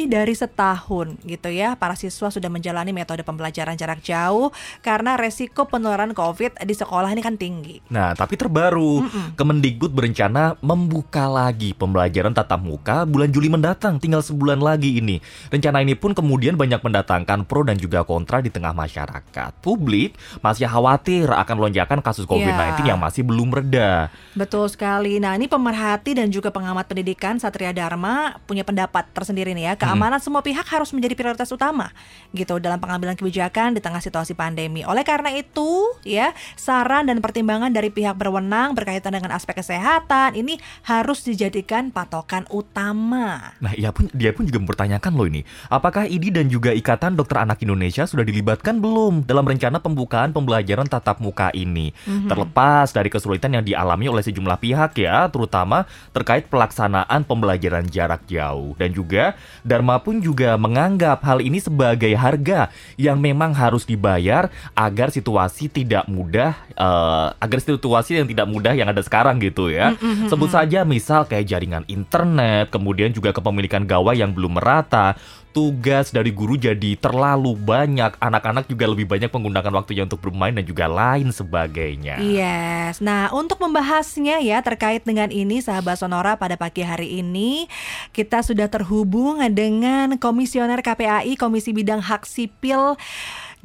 lebih dari setahun gitu ya para siswa sudah menjalani metode pembelajaran jarak jauh karena resiko penularan COVID di sekolah ini kan tinggi. Nah, tapi terbaru, mm -mm. Kemendikbud berencana membuka lagi pembelajaran tatap muka bulan Juli mendatang, tinggal sebulan lagi ini. Rencana ini pun kemudian banyak mendatangkan pro dan juga kontra di tengah masyarakat. Publik masih khawatir akan lonjakan kasus COVID-19 yeah. yang masih belum reda. Betul sekali. Nah, ini pemerhati dan juga pengamat pendidikan Satria Dharma punya pendapat tersendiri nih ya. Keamanan semua pihak harus menjadi prioritas utama gitu dalam pengambilan kebijakan di tengah situasi pandemi. Oleh karena itu, ya, saran dan pertimbangan dari pihak berwenang berkaitan dengan aspek kesehatan ini harus dijadikan patokan utama. Nah, ia pun dia pun juga mempertanyakan loh ini, apakah IDI dan juga Ikatan Dokter Anak Indonesia sudah dilibatkan belum dalam rencana pembukaan pembelajaran tatap muka ini? Mm-hmm. Terlepas dari kesulitan yang dialami oleh sejumlah pihak ya, terutama terkait pelaksanaan pembelajaran jarak jauh dan juga Dharma pun juga menganggap hal ini sebagai harga yang memang harus dibayar agar situasi tidak mudah uh, agar situasi yang tidak mudah yang ada sekarang gitu ya. Mm-hmm. Sebut saja misal kayak jaringan internet, kemudian juga kepemilikan gawai yang belum merata, tugas dari guru jadi terlalu banyak. Anak-anak juga lebih banyak menggunakan waktunya untuk bermain dan juga lain sebagainya. Yes. Nah, untuk membahasnya ya terkait dengan ini sahabat Sonora pada pagi hari ini kita sudah terhubung dengan Komisioner KPAI Komisi Bidang Hak Sipil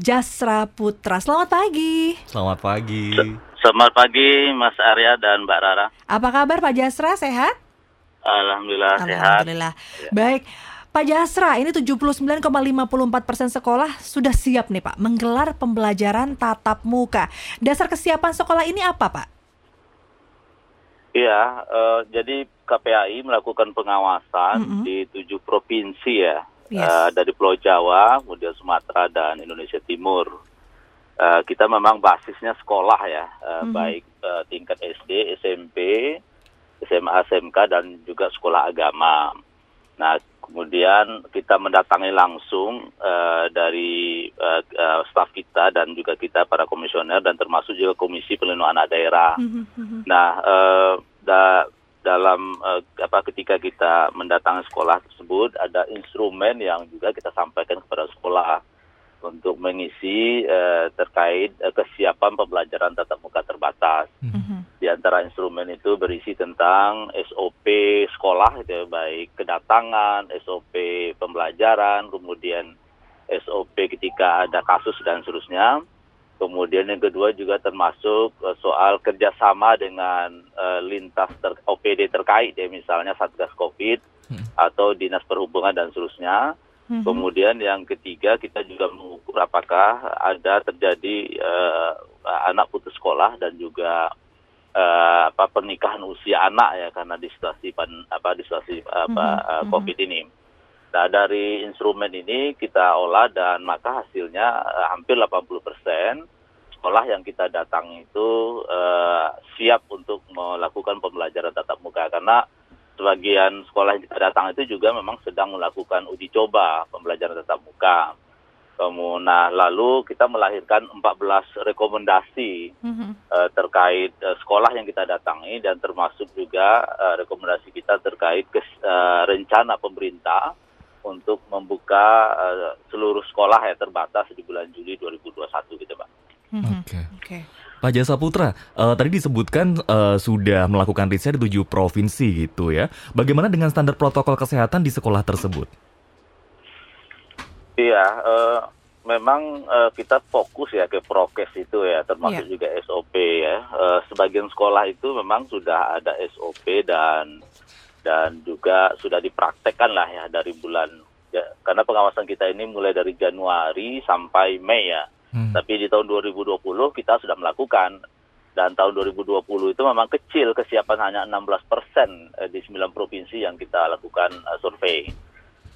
Jasra Putra. Selamat pagi. Selamat pagi. Selamat pagi Mas Arya dan Mbak Rara. Apa kabar Pak Jasra? Sehat? Alhamdulillah, Alhamdulillah. sehat. Alhamdulillah. Baik. Pak Jasra, ini 79,54 persen sekolah sudah siap nih Pak menggelar pembelajaran tatap muka. Dasar kesiapan sekolah ini apa Pak? Iya, uh, jadi KPAI melakukan pengawasan mm -hmm. di tujuh provinsi ya, yes. uh, dari Pulau Jawa, kemudian Sumatera dan Indonesia Timur. Uh, kita memang basisnya sekolah ya, uh, mm -hmm. baik uh, tingkat SD, SMP, SMA, SMK dan juga sekolah agama. Nah, kemudian kita mendatangi langsung uh, dari uh, uh, staf kita dan juga kita para komisioner dan termasuk juga Komisi Pelindungan Anak Daerah. Mm-hmm. Nah, uh, da, dalam uh, apa ketika kita mendatangi sekolah tersebut ada instrumen yang juga kita sampaikan kepada sekolah untuk mengisi uh, terkait uh, kesiapan pembelajaran tatap muka terbatas. Mm-hmm. Di antara instrumen itu berisi tentang SOP sekolah, gitu, ya, baik kedatangan, SOP pembelajaran, kemudian SOP ketika ada kasus dan seterusnya. Kemudian yang kedua juga termasuk uh, soal kerjasama dengan uh, lintas ter OPD terkait, ya misalnya Satgas COVID hmm. atau Dinas Perhubungan dan seterusnya hmm Kemudian yang ketiga kita juga mengukur apakah ada terjadi uh, anak putus sekolah dan juga uh, apa pernikahan usia anak ya karena di situasi pan, apa di situasi apa mm-hmm. uh, COVID ini. Nah dari instrumen ini kita olah dan maka hasilnya uh, hampir 80 persen sekolah yang kita datang itu uh, siap untuk melakukan pembelajaran tatap muka karena sebagian sekolah yang kita datang itu juga memang sedang melakukan uji coba pembelajaran tatap muka. Kemudian nah, lalu kita melahirkan 14 rekomendasi mm-hmm. uh, terkait uh, sekolah yang kita datangi dan termasuk juga uh, rekomendasi kita terkait kes, uh, rencana pemerintah untuk membuka uh, seluruh sekolah ya terbatas di bulan Juli 2021 gitu, Pak. Mm-hmm. Oke. Okay. Okay. Pak Jasa Putra, uh, tadi disebutkan uh, sudah melakukan riset di tujuh provinsi gitu ya. Bagaimana dengan standar protokol kesehatan di sekolah tersebut? Iya, uh, memang uh, kita fokus ya ke prokes itu ya, termasuk yeah. juga SOP ya. Uh, sebagian sekolah itu memang sudah ada SOP dan dan juga sudah dipraktekkan lah ya dari bulan ya, karena pengawasan kita ini mulai dari Januari sampai Mei ya. Hmm. Tapi di tahun 2020 kita sudah melakukan dan tahun 2020 itu memang kecil kesiapan hanya 16 persen di 9 provinsi yang kita lakukan survei.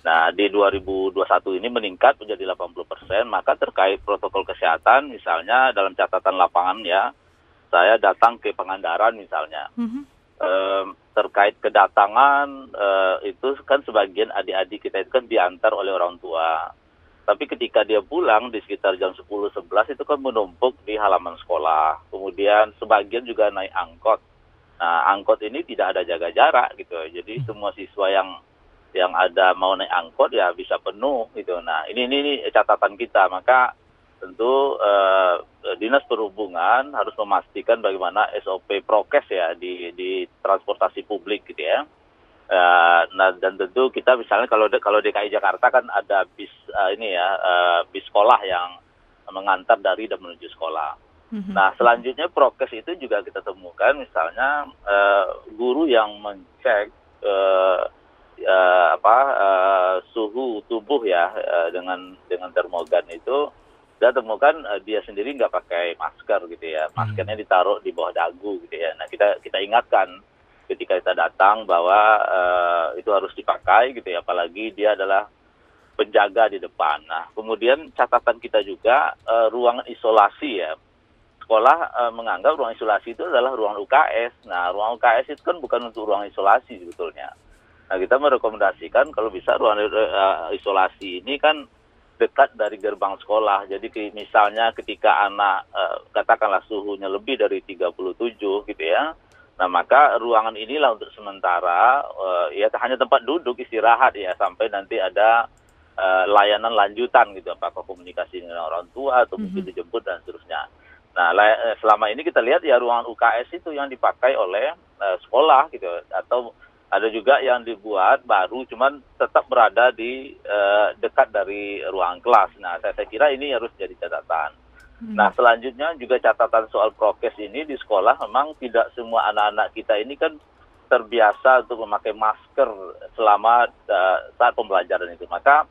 Nah di 2021 ini meningkat menjadi 80 persen, maka terkait protokol kesehatan misalnya dalam catatan lapangan ya, saya datang ke Pangandaran misalnya, mm-hmm. eh, terkait kedatangan eh, itu kan sebagian adik-adik kita itu kan diantar oleh orang tua tapi ketika dia pulang di sekitar jam 10-11 itu kan menumpuk di halaman sekolah. Kemudian sebagian juga naik angkot. Nah, angkot ini tidak ada jaga jarak gitu. Jadi hmm. semua siswa yang yang ada mau naik angkot ya bisa penuh gitu. Nah ini ini, ini catatan kita maka tentu uh, dinas perhubungan harus memastikan bagaimana SOP prokes ya di di transportasi publik gitu ya. Uh, nah dan tentu kita misalnya kalau kalau DKI Jakarta kan ada bis uh, ini ya uh, bis sekolah yang mengantar dari dan menuju sekolah. Mm-hmm. Nah selanjutnya prokes itu juga kita temukan misalnya uh, guru yang mencek uh, uh, apa uh, suhu tubuh ya uh, dengan dengan termogan itu. Kita temukan uh, dia sendiri nggak pakai masker gitu ya. Hmm. maskernya ditaruh di bawah dagu gitu ya. Nah kita kita ingatkan ketika kita datang bahwa uh, itu harus dipakai gitu ya. Apalagi dia adalah penjaga di depan. Nah kemudian catatan kita juga uh, ruangan isolasi ya. Sekolah uh, menganggap ruang isolasi itu adalah ruang UKS nah ruang UKS itu kan bukan untuk ruang isolasi sebetulnya Nah, kita merekomendasikan kalau bisa ruang uh, isolasi ini kan dekat dari gerbang sekolah. Jadi misalnya ketika anak uh, katakanlah suhunya lebih dari 37 gitu ya. Nah, maka ruangan inilah untuk sementara uh, ya hanya tempat duduk istirahat ya sampai nanti ada uh, layanan lanjutan gitu apakah komunikasi dengan orang tua atau mungkin mhm. dijemput dan seterusnya. Nah, selama ini kita lihat ya ruangan UKS itu yang dipakai oleh uh, sekolah gitu atau ada juga yang dibuat baru cuman tetap berada di uh, dekat dari ruang kelas. Nah, saya, saya kira ini harus jadi catatan. Hmm. Nah, selanjutnya juga catatan soal prokes ini di sekolah memang tidak semua anak-anak kita ini kan terbiasa untuk memakai masker selama uh, saat pembelajaran itu. Maka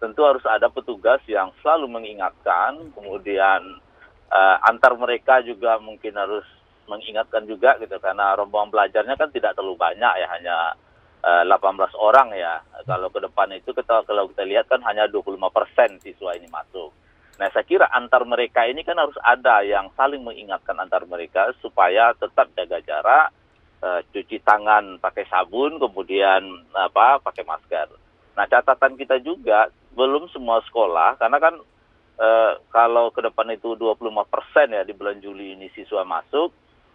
tentu harus ada petugas yang selalu mengingatkan, kemudian uh, antar mereka juga mungkin harus mengingatkan juga gitu karena rombongan belajarnya kan tidak terlalu banyak ya hanya uh, eh, 18 orang ya. Kalau ke depan itu kita kalau kita lihat kan hanya 25% siswa ini masuk. Nah, saya kira antar mereka ini kan harus ada yang saling mengingatkan antar mereka supaya tetap jaga jarak, uh, cuci tangan pakai sabun, kemudian apa pakai masker. Nah, catatan kita juga belum semua sekolah karena kan uh, kalau ke depan itu 25% ya di bulan Juli ini siswa masuk,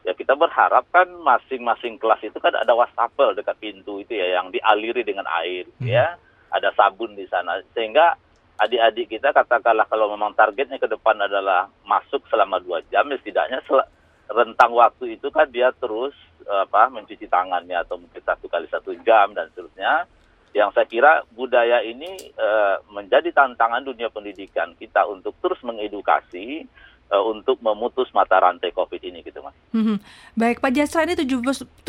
ya kita berharap kan masing-masing kelas itu kan ada wastafel dekat pintu itu ya yang dialiri dengan air hmm. ya. Ada sabun di sana. Sehingga adik-adik kita katakanlah kalau memang targetnya ke depan adalah masuk selama dua jam ya setidaknya sel rentang waktu itu kan dia terus apa mencuci tangannya atau mungkin satu kali satu jam dan seterusnya. Yang saya kira budaya ini e, menjadi tantangan dunia pendidikan kita untuk terus mengedukasi untuk memutus mata rantai COVID ini gitu mas. Hmm, baik Pak Jasra ini 79,54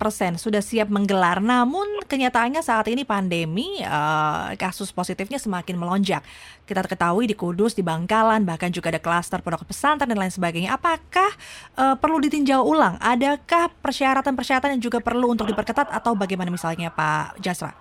persen sudah siap menggelar, namun kenyataannya saat ini pandemi uh, kasus positifnya semakin melonjak. Kita ketahui di Kudus, di Bangkalan, bahkan juga ada klaster pondok pesantren dan lain sebagainya. Apakah uh, perlu ditinjau ulang? Adakah persyaratan-persyaratan yang juga perlu untuk diperketat atau bagaimana misalnya Pak Jasra?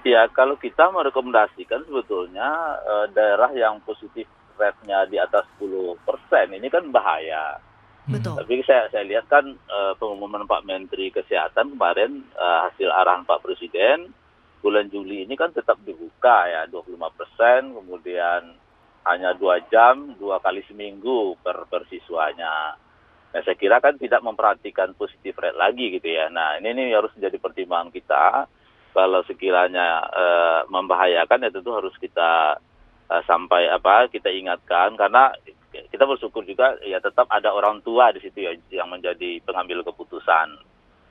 Ya, kalau kita merekomendasikan sebetulnya uh, daerah yang positif rate-nya di atas 10 persen ini kan bahaya. Betul. Tapi saya saya lihat kan uh, pengumuman Pak Menteri Kesehatan kemarin uh, hasil arahan Pak Presiden bulan Juli ini kan tetap dibuka ya 25 persen, kemudian hanya dua jam dua kali seminggu per per siswanya. Nah, saya kira kan tidak memperhatikan positif rate lagi gitu ya. Nah ini ini harus menjadi pertimbangan kita. Kalau sekiranya uh, membahayakan ya tentu harus kita sampai apa kita ingatkan karena kita bersyukur juga ya tetap ada orang tua di situ ya yang menjadi pengambil keputusan.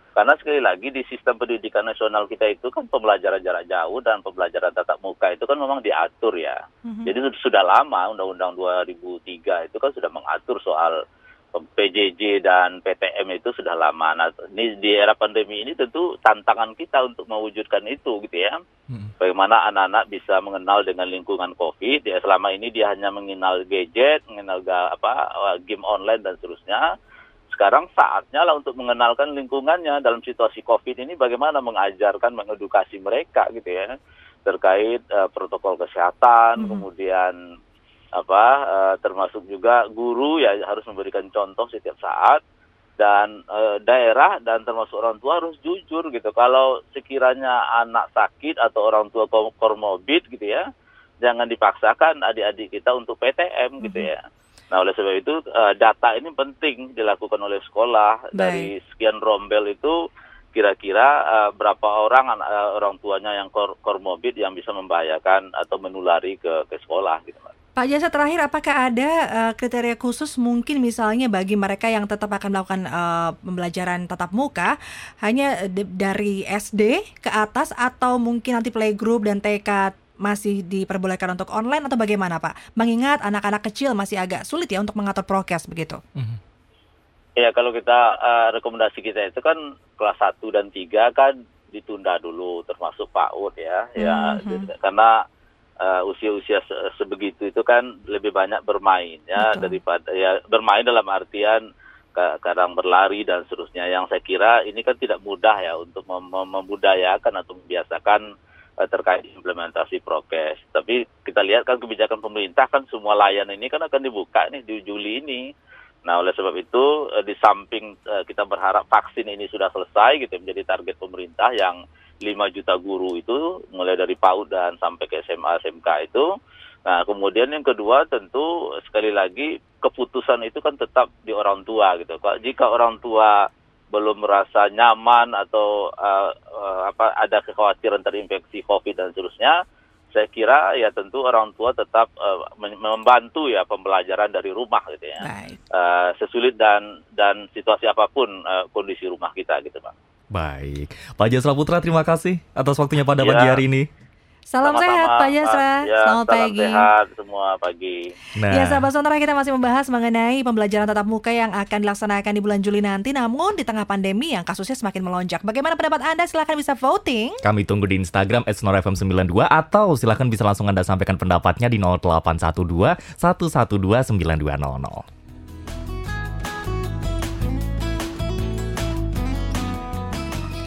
Karena sekali lagi di sistem pendidikan nasional kita itu kan pembelajaran jarak jauh dan pembelajaran tatap muka itu kan memang diatur ya. Mm-hmm. Jadi sudah lama Undang-Undang 2003 itu kan sudah mengatur soal PJJ dan PTM itu sudah lama. Nah, ini di era pandemi ini tentu tantangan kita untuk mewujudkan itu gitu ya. Hmm. Bagaimana anak-anak bisa mengenal dengan lingkungan COVID. Ya, selama ini dia hanya mengenal gadget, mengenal apa game online dan seterusnya. Sekarang saatnya lah untuk mengenalkan lingkungannya dalam situasi COVID ini bagaimana mengajarkan, mengedukasi mereka gitu ya terkait uh, protokol kesehatan, hmm. kemudian apa uh, termasuk juga guru ya harus memberikan contoh setiap saat dan uh, daerah dan termasuk orang tua harus jujur gitu kalau sekiranya anak sakit atau orang tua komorbid gitu ya jangan dipaksakan adik-adik kita untuk PTM gitu mhm. ya nah oleh sebab itu uh, data ini penting dilakukan oleh sekolah Baik. dari sekian rombel itu kira-kira uh, berapa orang uh, orang tuanya yang komorbid yang bisa membahayakan atau menulari ke ke sekolah gitu Pak Jasa terakhir apakah ada uh, kriteria khusus mungkin misalnya bagi mereka yang tetap akan melakukan uh, pembelajaran tatap muka hanya dari SD ke atas atau mungkin nanti playgroup dan TK masih diperbolehkan untuk online atau bagaimana Pak? Mengingat anak-anak kecil masih agak sulit ya untuk mengatur prokes begitu. Mm -hmm. Ya kalau kita uh, rekomendasi kita itu kan kelas 1 dan 3 kan ditunda dulu termasuk PAUD ya. Mm -hmm. Ya mhm. karena uh, usia-usia se sebegitu itu kan lebih banyak bermain ya Betul. daripada ya bermain dalam artian kadang berlari dan seterusnya yang saya kira ini kan tidak mudah ya untuk mem membudayakan atau membiasakan uh, terkait implementasi prokes. Tapi kita lihat kan kebijakan pemerintah kan semua layanan ini kan akan dibuka nih di Juli ini. Nah, oleh sebab itu uh, di samping uh, kita berharap vaksin ini sudah selesai gitu menjadi target pemerintah yang 5 juta guru itu mulai dari PAUD dan sampai ke SMA SMK itu. Nah, kemudian yang kedua tentu sekali lagi keputusan itu kan tetap di orang tua gitu. Jika orang tua belum merasa nyaman atau uh, uh, apa ada kekhawatiran terinfeksi COVID dan seterusnya, saya kira ya tentu orang tua tetap uh, membantu ya pembelajaran dari rumah gitu ya. Uh, sesulit dan dan situasi apa pun uh, kondisi rumah kita gitu, Pak. Baik. Pak Jasra Putra terima kasih atas waktunya pada ya. pagi hari ini. Salam Sama-sama, sehat Pak Yasra. Ya, Selamat salam pagi. sehat semua pagi. Nah. Ya sahabat sonora kita masih membahas mengenai pembelajaran tatap muka yang akan dilaksanakan di bulan Juli nanti namun di tengah pandemi yang kasusnya semakin melonjak. Bagaimana pendapat Anda? Silahkan bisa voting. Kami tunggu di Instagram @sonorafm92 atau silahkan bisa langsung Anda sampaikan pendapatnya di 0812 112 9200.